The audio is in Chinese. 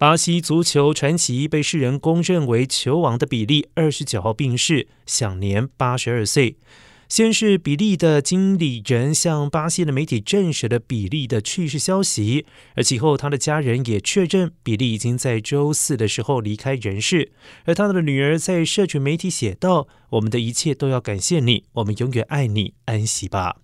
巴西足球传奇被世人公认为球王的比利二十九号病逝享年八十二岁。先是比利的经理人向巴西的媒体证实了比利的去世消息而其后他的家人也确认比利已经在周四的时候离开人世。而他的女儿在社群媒体写道我们的一切都要感谢你我们永远爱你安息吧。